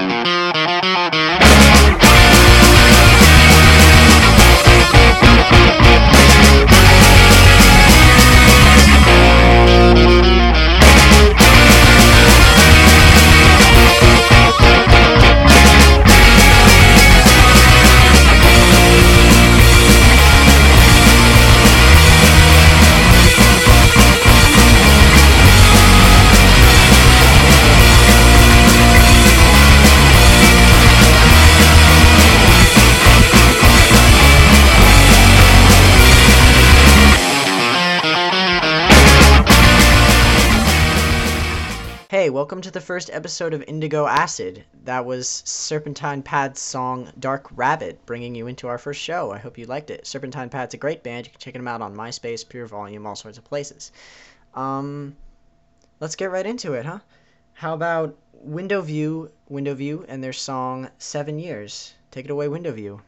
Música Welcome to the first episode of Indigo Acid. That was Serpentine Pad's song Dark Rabbit, bringing you into our first show. I hope you liked it. Serpentine Pad's a great band. You can check them out on MySpace, PureVolume, all sorts of places. Um, let's get right into it, huh? How about Window View, Window View, and their song Seven Years? Take it away, Window View.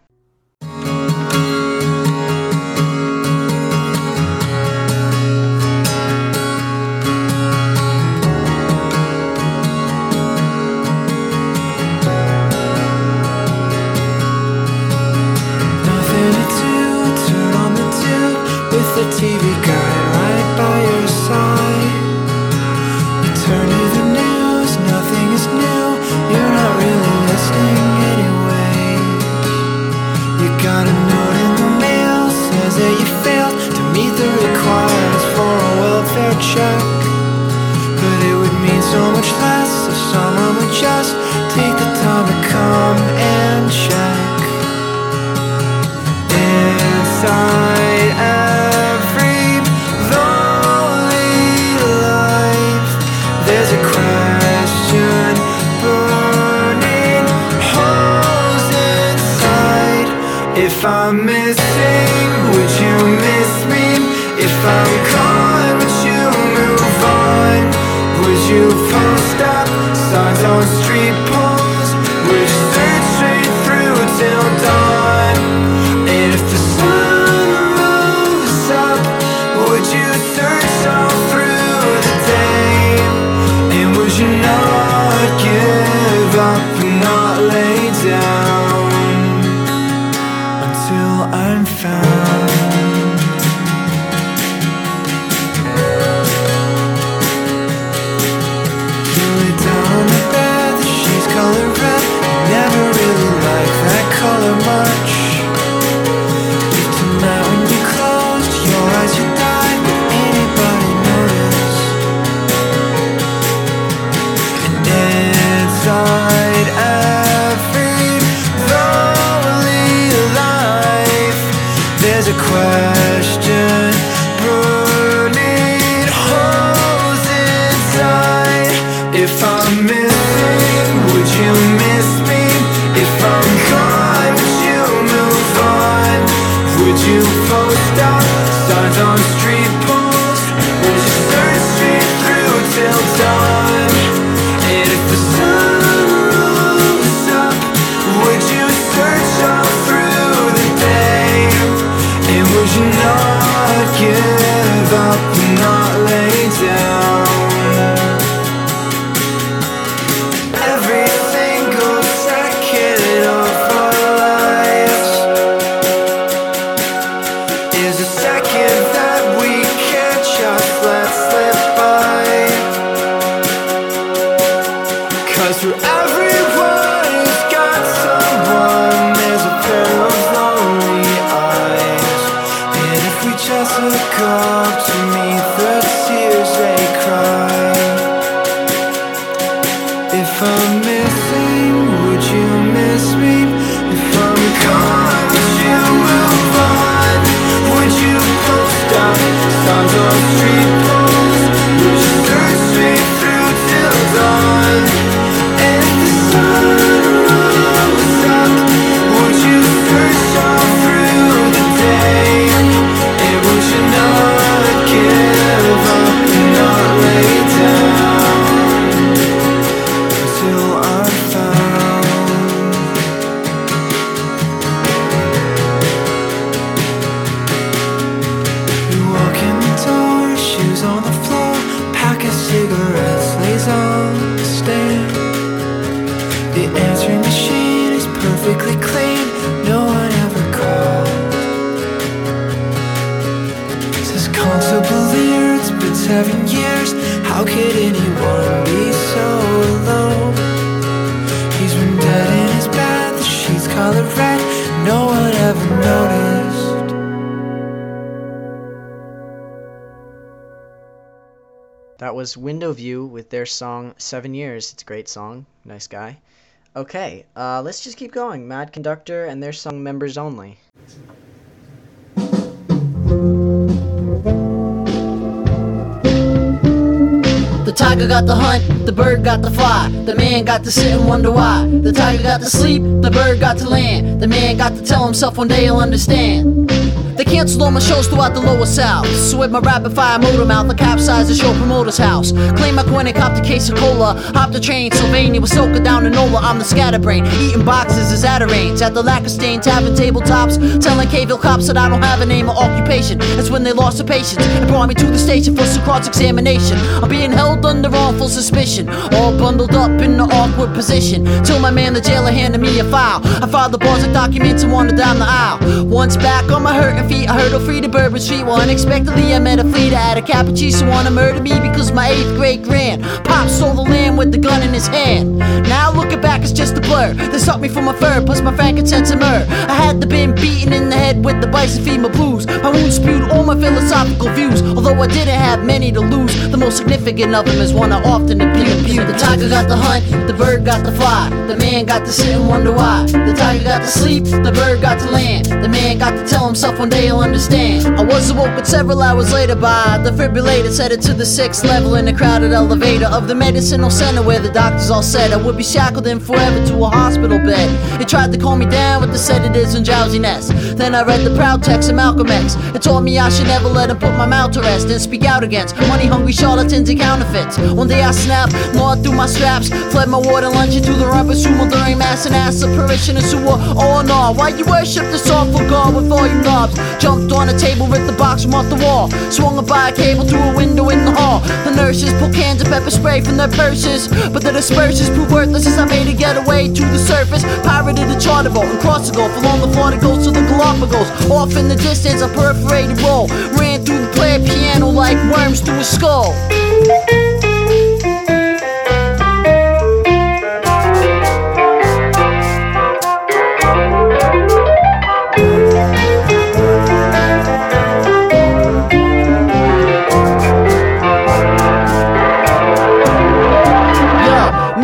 If I'm missing, would you miss me? If I'm gone, would you move on? Would you The answering machine is perfectly clean. No one ever called. Says it's been seven years. How could anyone be so alone? He's been dead in his bed, the sheets color red. No one ever noticed. That was Window View with their song Seven Years. It's a great song. Nice guy. Okay, uh, let's just keep going. Mad Conductor and their song Members Only. The tiger got the hunt, the bird got the fly, the man got to sit and wonder why. The tiger got to sleep, the bird got to land, the man got to tell himself one day he'll understand. They canceled all my shows throughout the lower south. So with my rapid fire motor mouth, I capsized the show promoter's house. Claim my coin and copped a case of cola. Hopped the train, Sylvania was soaking down in Nola. I'm the scatterbrain, eating boxes as Atarains. At the lack of stain, tapping tabletops. Telling Kville cops that I don't have a name or occupation. That's when they lost their patience and brought me to the station for some cross examination. I'm being held under wrongful suspicion. All bundled up in an awkward position. Till my man, the jailer, handed me a file. I filed the bars and documents and wandered down the aisle. Once back on my hurting feet, I hurdled free to Bourbon Street. Well, unexpectedly, I met a fleet at a Cappuccino wanna murder me because my eighth grade grand pop stole the land with the gun in his hand. Now looking back, it's just a blur. They sucked me from my fur, plus my frankincense and myrrh. I had to been beaten in the head with the bison femur blues. My wounds spewed all my philosophical views. Although I didn't have many to lose, the most significant of them is one I often abuse. The tiger got the hunt, the bird got the fly, the man got to sit and wonder why. The tiger got to sleep, the bird got to land, the man got to tell himself he'll understand. I was awoken several hours later by the defibrillator, headed to the sixth level in a crowded elevator of the medicinal center where the doctors all said I would be shackled in forever to a hospital bed. They tried to calm me down with the sedatives and drowsiness. Then I read the proud text of Malcolm X. It told me I should never let him put my mouth to rest and speak out against money hungry charlatans and counterfeits. One day I snapped, gnawed through my straps, fled my ward and lunged into the rubber sumo during mass and ass of who were all in awe. Why you worship this awful god with all your knobs? Jumped on a table, ripped the box from off the wall, swung it by a cable through a window in the hall. The nurses pulled cans of pepper spray from their purses, but the dispersers proved worthless as I made a getaway to the surface. Pirated a charter boat and crossed the Gulf along the Florida coast to the Galapagos. Off in the distance, a perforated roll ran through the player piano like worms through a skull.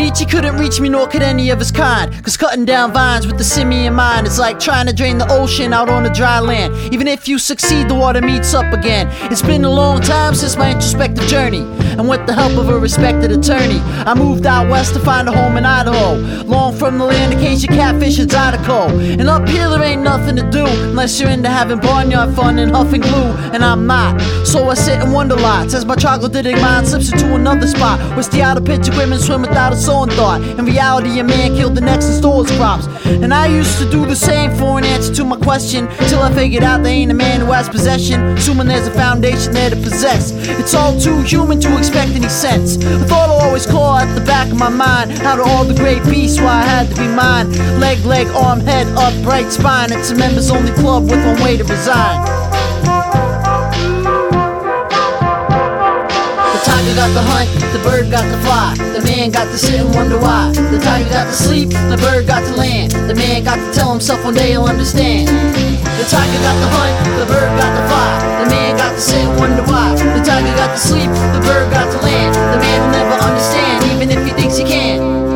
Nietzsche couldn't reach me, nor could any of his kind. Cause cutting down vines with the simian mind is like trying to drain the ocean out on the dry land. Even if you succeed, the water meets up again. It's been a long time since my introspective journey. And with the help of a respected attorney, I moved out west to find a home in Idaho. Long from the land of Acacia catfish and Zydeco. And up here there ain't nothing to do unless you're into having barnyard fun and huffing glue. And I'm not. So I sit and wonder lots as my troglodytic mind slips into another spot. Where stay out of picture women swim without a thought. In reality, a man killed the next and stole his crops. And I used to do the same for an answer to my question. Till I figured out there ain't a man who has possession. Assuming there's a foundation there to possess. It's all too human to expect any sense. A thought I always call at the back of my mind. Out of all the great beasts, why I had to be mine. Leg, leg, arm, head, upright spine. It's a members only club with one way to resign. The tiger got the hunt, bird got the fly. The man got to sit and wonder why. The tiger got to sleep, the bird got to land. The man got to tell himself one day he'll understand. The tiger got the hunt, the bird got the fly. The man got to sit and wonder why. The tiger got to sleep, the bird got to land. The man will never understand, even if he thinks he can.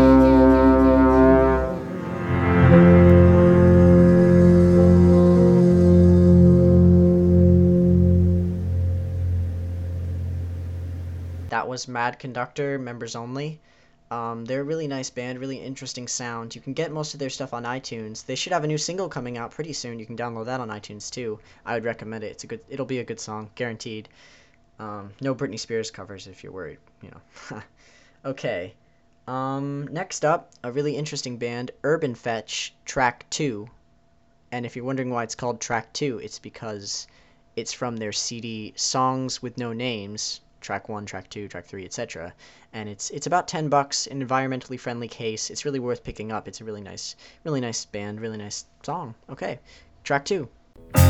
Was Mad Conductor, members only. Um, they're a really nice band, really interesting sound. You can get most of their stuff on iTunes. They should have a new single coming out pretty soon. You can download that on iTunes too. I would recommend it. It's a good. It'll be a good song, guaranteed. Um, no Britney Spears covers if you're worried. You know. okay. Um, next up, a really interesting band, Urban Fetch, Track Two. And if you're wondering why it's called Track Two, it's because it's from their CD Songs with No Names, track one, track two, track three, etc. And it's it's about ten bucks, an environmentally friendly case. It's really worth picking up. It's a really nice, really nice band, really nice song. Okay, track two. Turn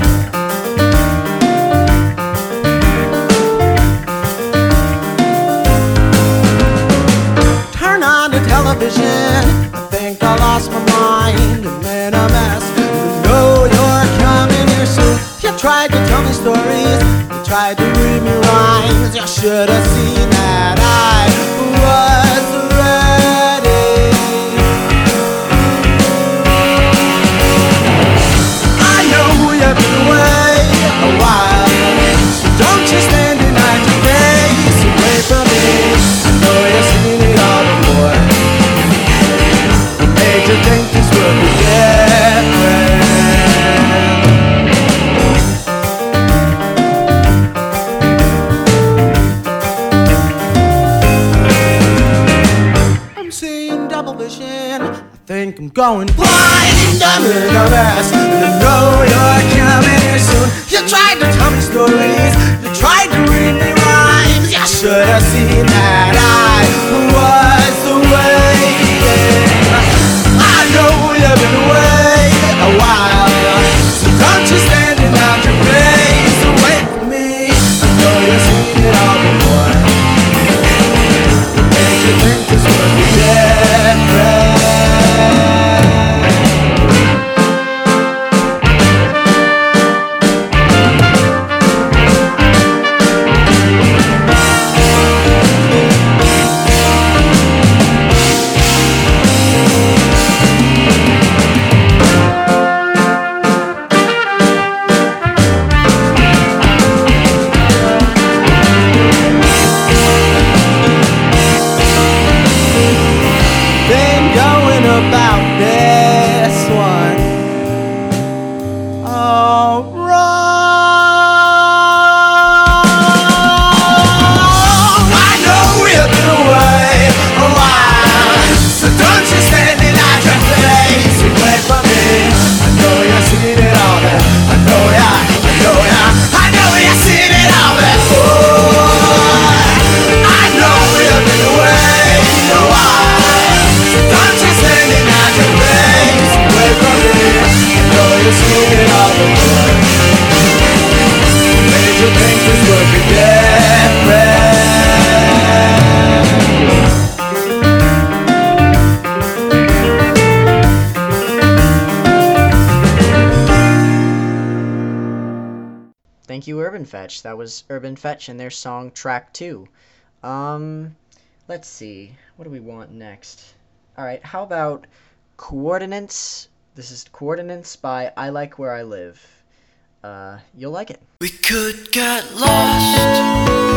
on the television. I think I lost my mind. I'm in a mess. You know you're coming here soon. You tried to tell me stories. You tried to read me. You should have seen that I vision. I think I'm going blind. I'm in a mess. And I know you're coming here soon. You tried to tell me stories. You tried to read me rhymes. You should have seen that I was waiting. I know you've been away a while. Was Urban Fetch and their song Track 2. Um, let's see. What do we want next? Alright, how about Coordinates? This is Coordinates by I Like Where I Live. Uh, you'll like it. We could get lost.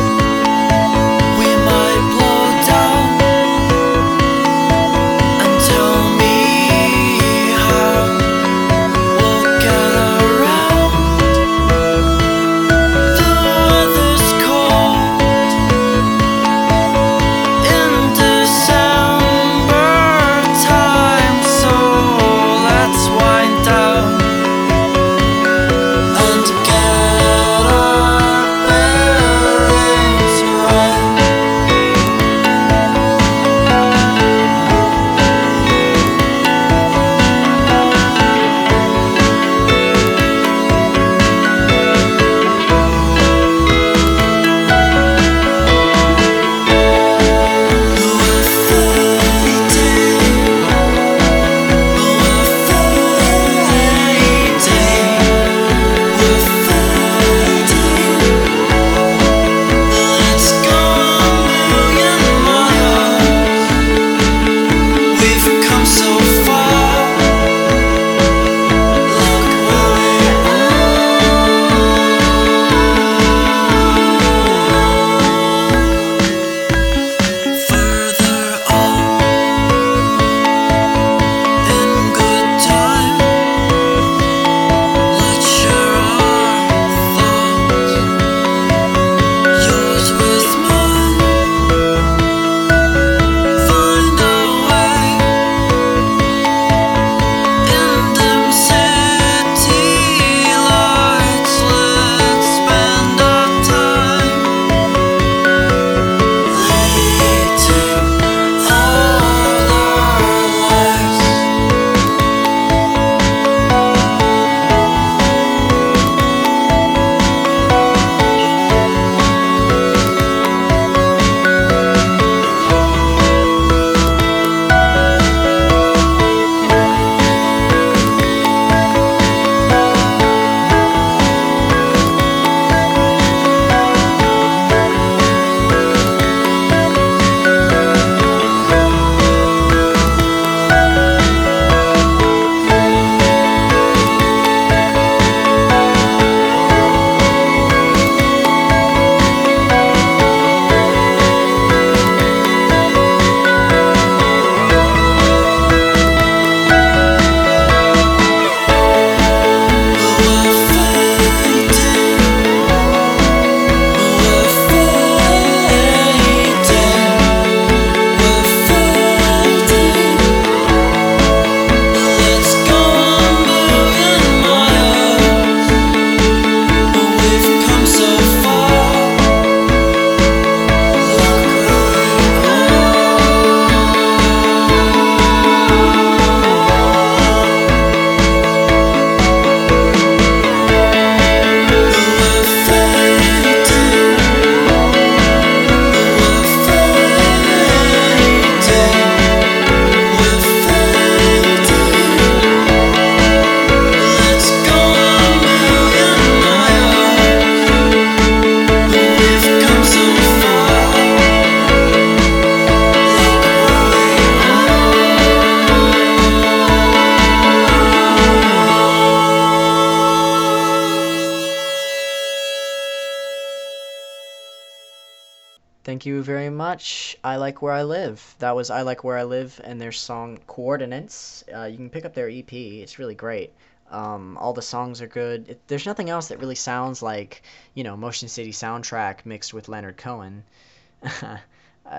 Thank you very much. I Like Where I Live. That was I Like Where I Live and their song Coordinates. Uh, you can pick up their EP, it's really great. Um, all the songs are good. It, there's nothing else that really sounds like, you know, Motion City soundtrack mixed with Leonard Cohen. uh,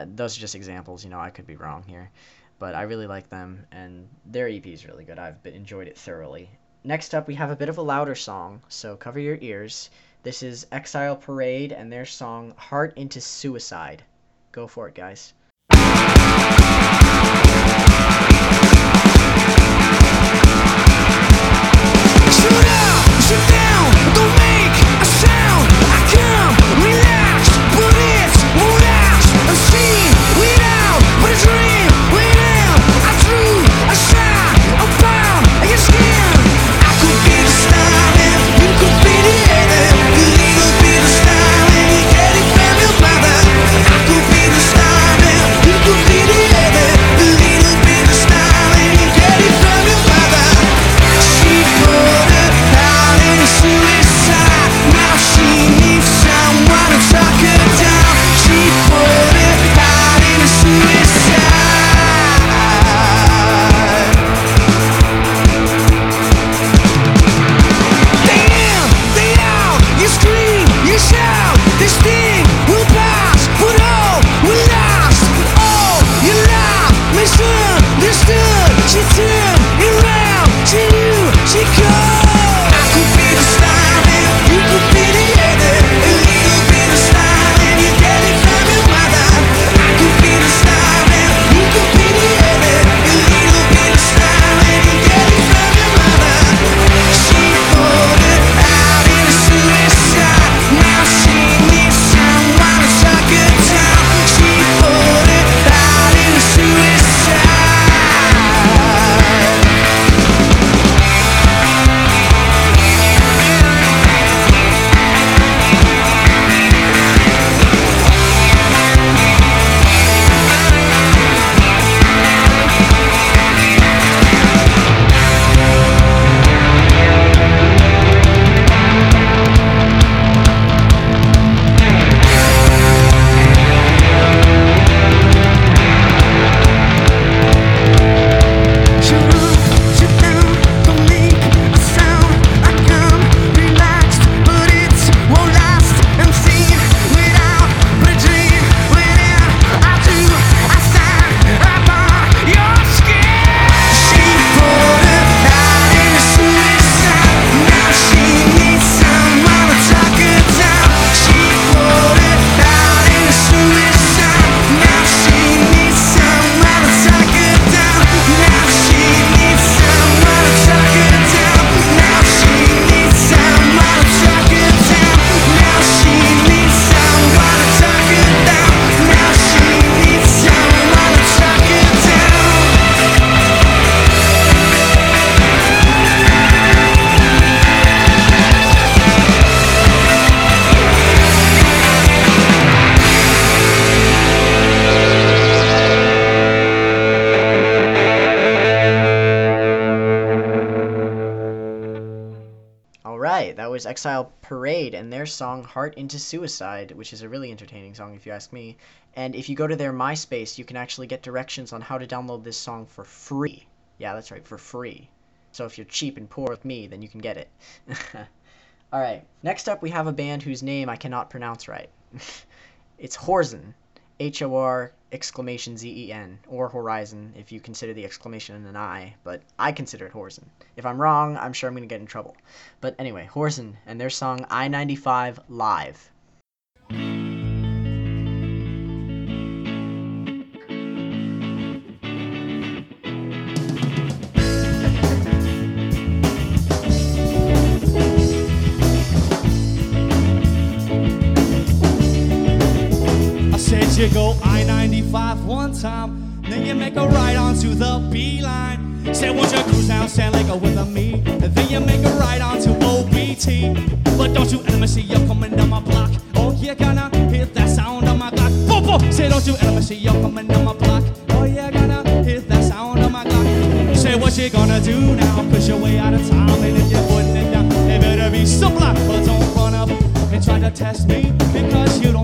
those are just examples, you know, I could be wrong here. But I really like them, and their EP is really good. I've been, enjoyed it thoroughly. Next up, we have a bit of a louder song, so cover your ears. This is Exile Parade and their song Heart into Suicide. Go for it, guys. Exile Parade and their song Heart into Suicide, which is a really entertaining song if you ask me. And if you go to their MySpace, you can actually get directions on how to download this song for free. Yeah, that's right, for free. So if you're cheap and poor with me, then you can get it. All right, next up we have a band whose name I cannot pronounce right. it's Horzen. H O R exclamation Z E N, or Horizon if you consider the exclamation an I, but I consider it Horizon. If I'm wrong, I'm sure I'm going to get in trouble. But anyway, Horizon and their song I 95 Live. Go I-95 one time, then you make a right onto the B line. Said won't you cruise down San Lake with me, and then you make a right onto OBT. But don't you ever see you coming down my block? Oh, you're gonna hit that sound on my clock. Boom, boom. Say don't you ever see you coming down my block? Oh, you're gonna hit that sound on my clock. Say what you gonna do now? Cause you're way out of time, and if you're putting it down, it better be simple. But don't run up and try to test me because you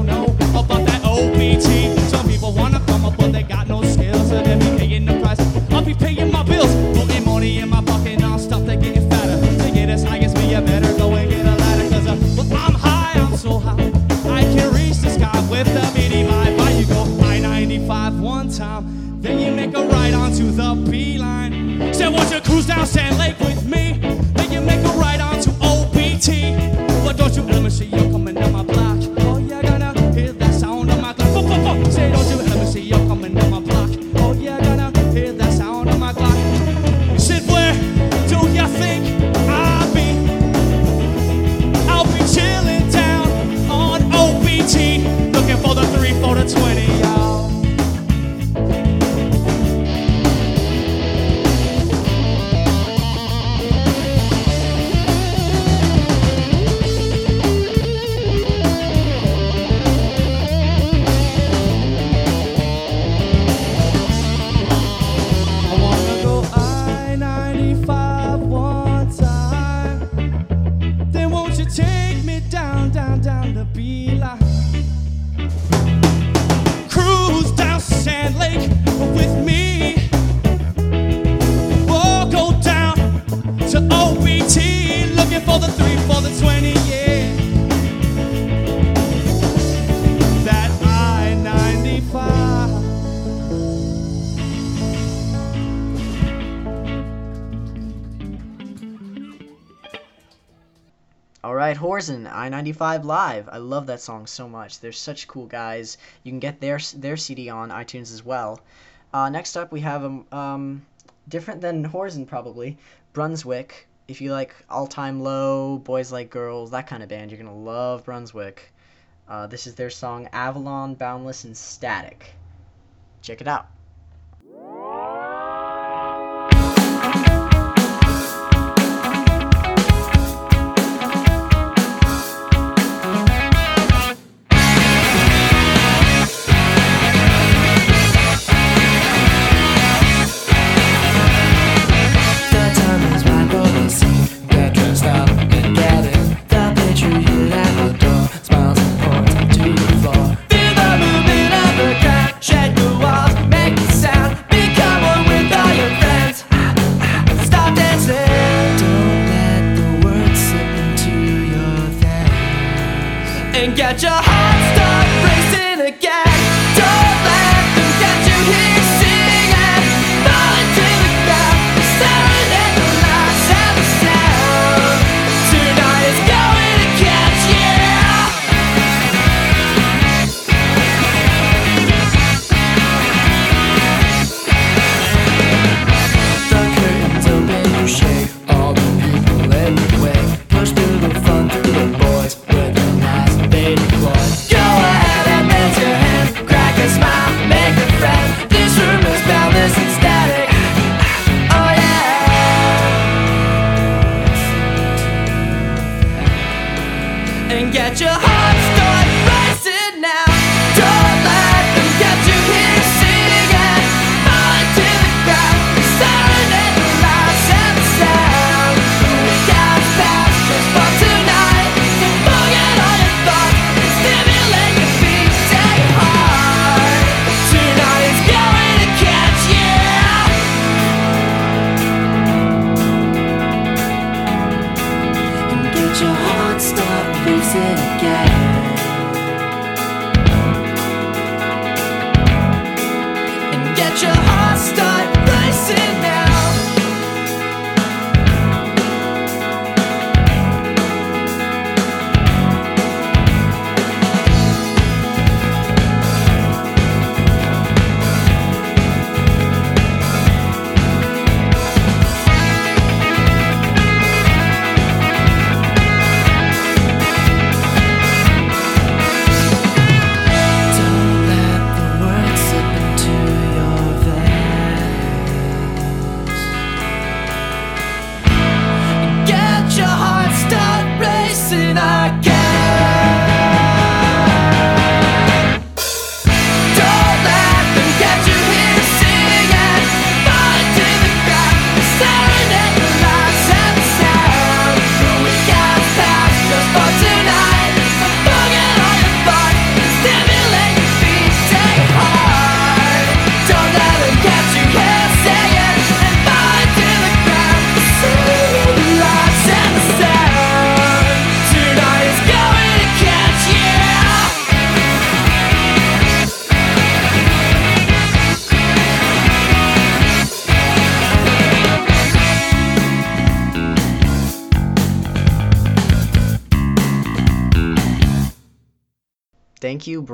Horizon, I-95 Live. I love that song so much. They're such cool guys. You can get their their CD on iTunes as well. Uh, next up, we have a um different than Horizon probably Brunswick. If you like All Time Low, Boys Like Girls, that kind of band, you're gonna love Brunswick. Uh, this is their song Avalon, Boundless, and Static. Check it out.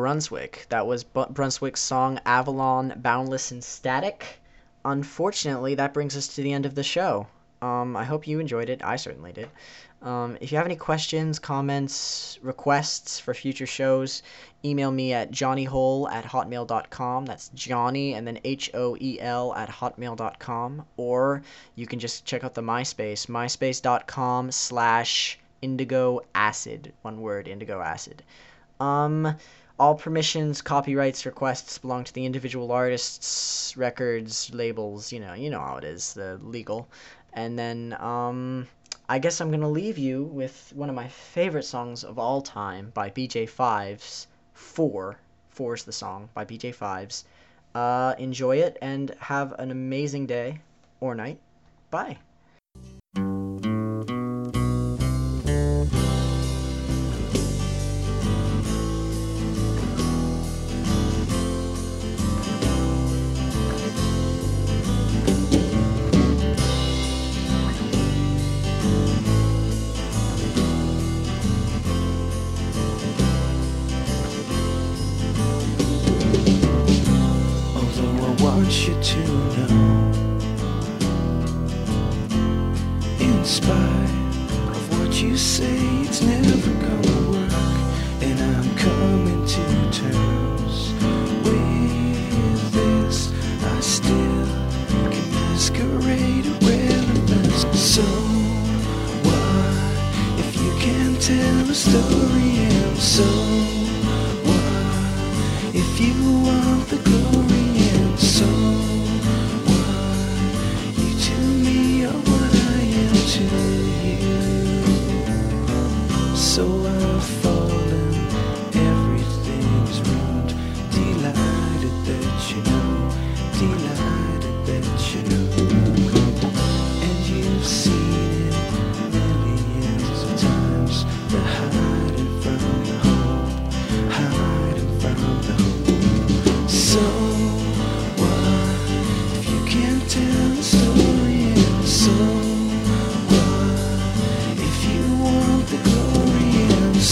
Brunswick. That was Bu- Brunswick's song Avalon Boundless and Static. Unfortunately, that brings us to the end of the show. Um, I hope you enjoyed it. I certainly did. Um, if you have any questions, comments, requests for future shows, email me at johnnyhoel at hotmail.com. That's Johnny and then H O E L at hotmail.com. Or you can just check out the MySpace, myspace.com slash indigo acid. One word, indigo acid. Um, all permissions, copyrights, requests belong to the individual artists, records, labels. You know, you know how it is, the legal. And then, um, I guess I'm gonna leave you with one of my favorite songs of all time by BJ Fives. Four, is the song by BJ Fives. Uh, enjoy it and have an amazing day or night. Bye.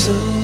And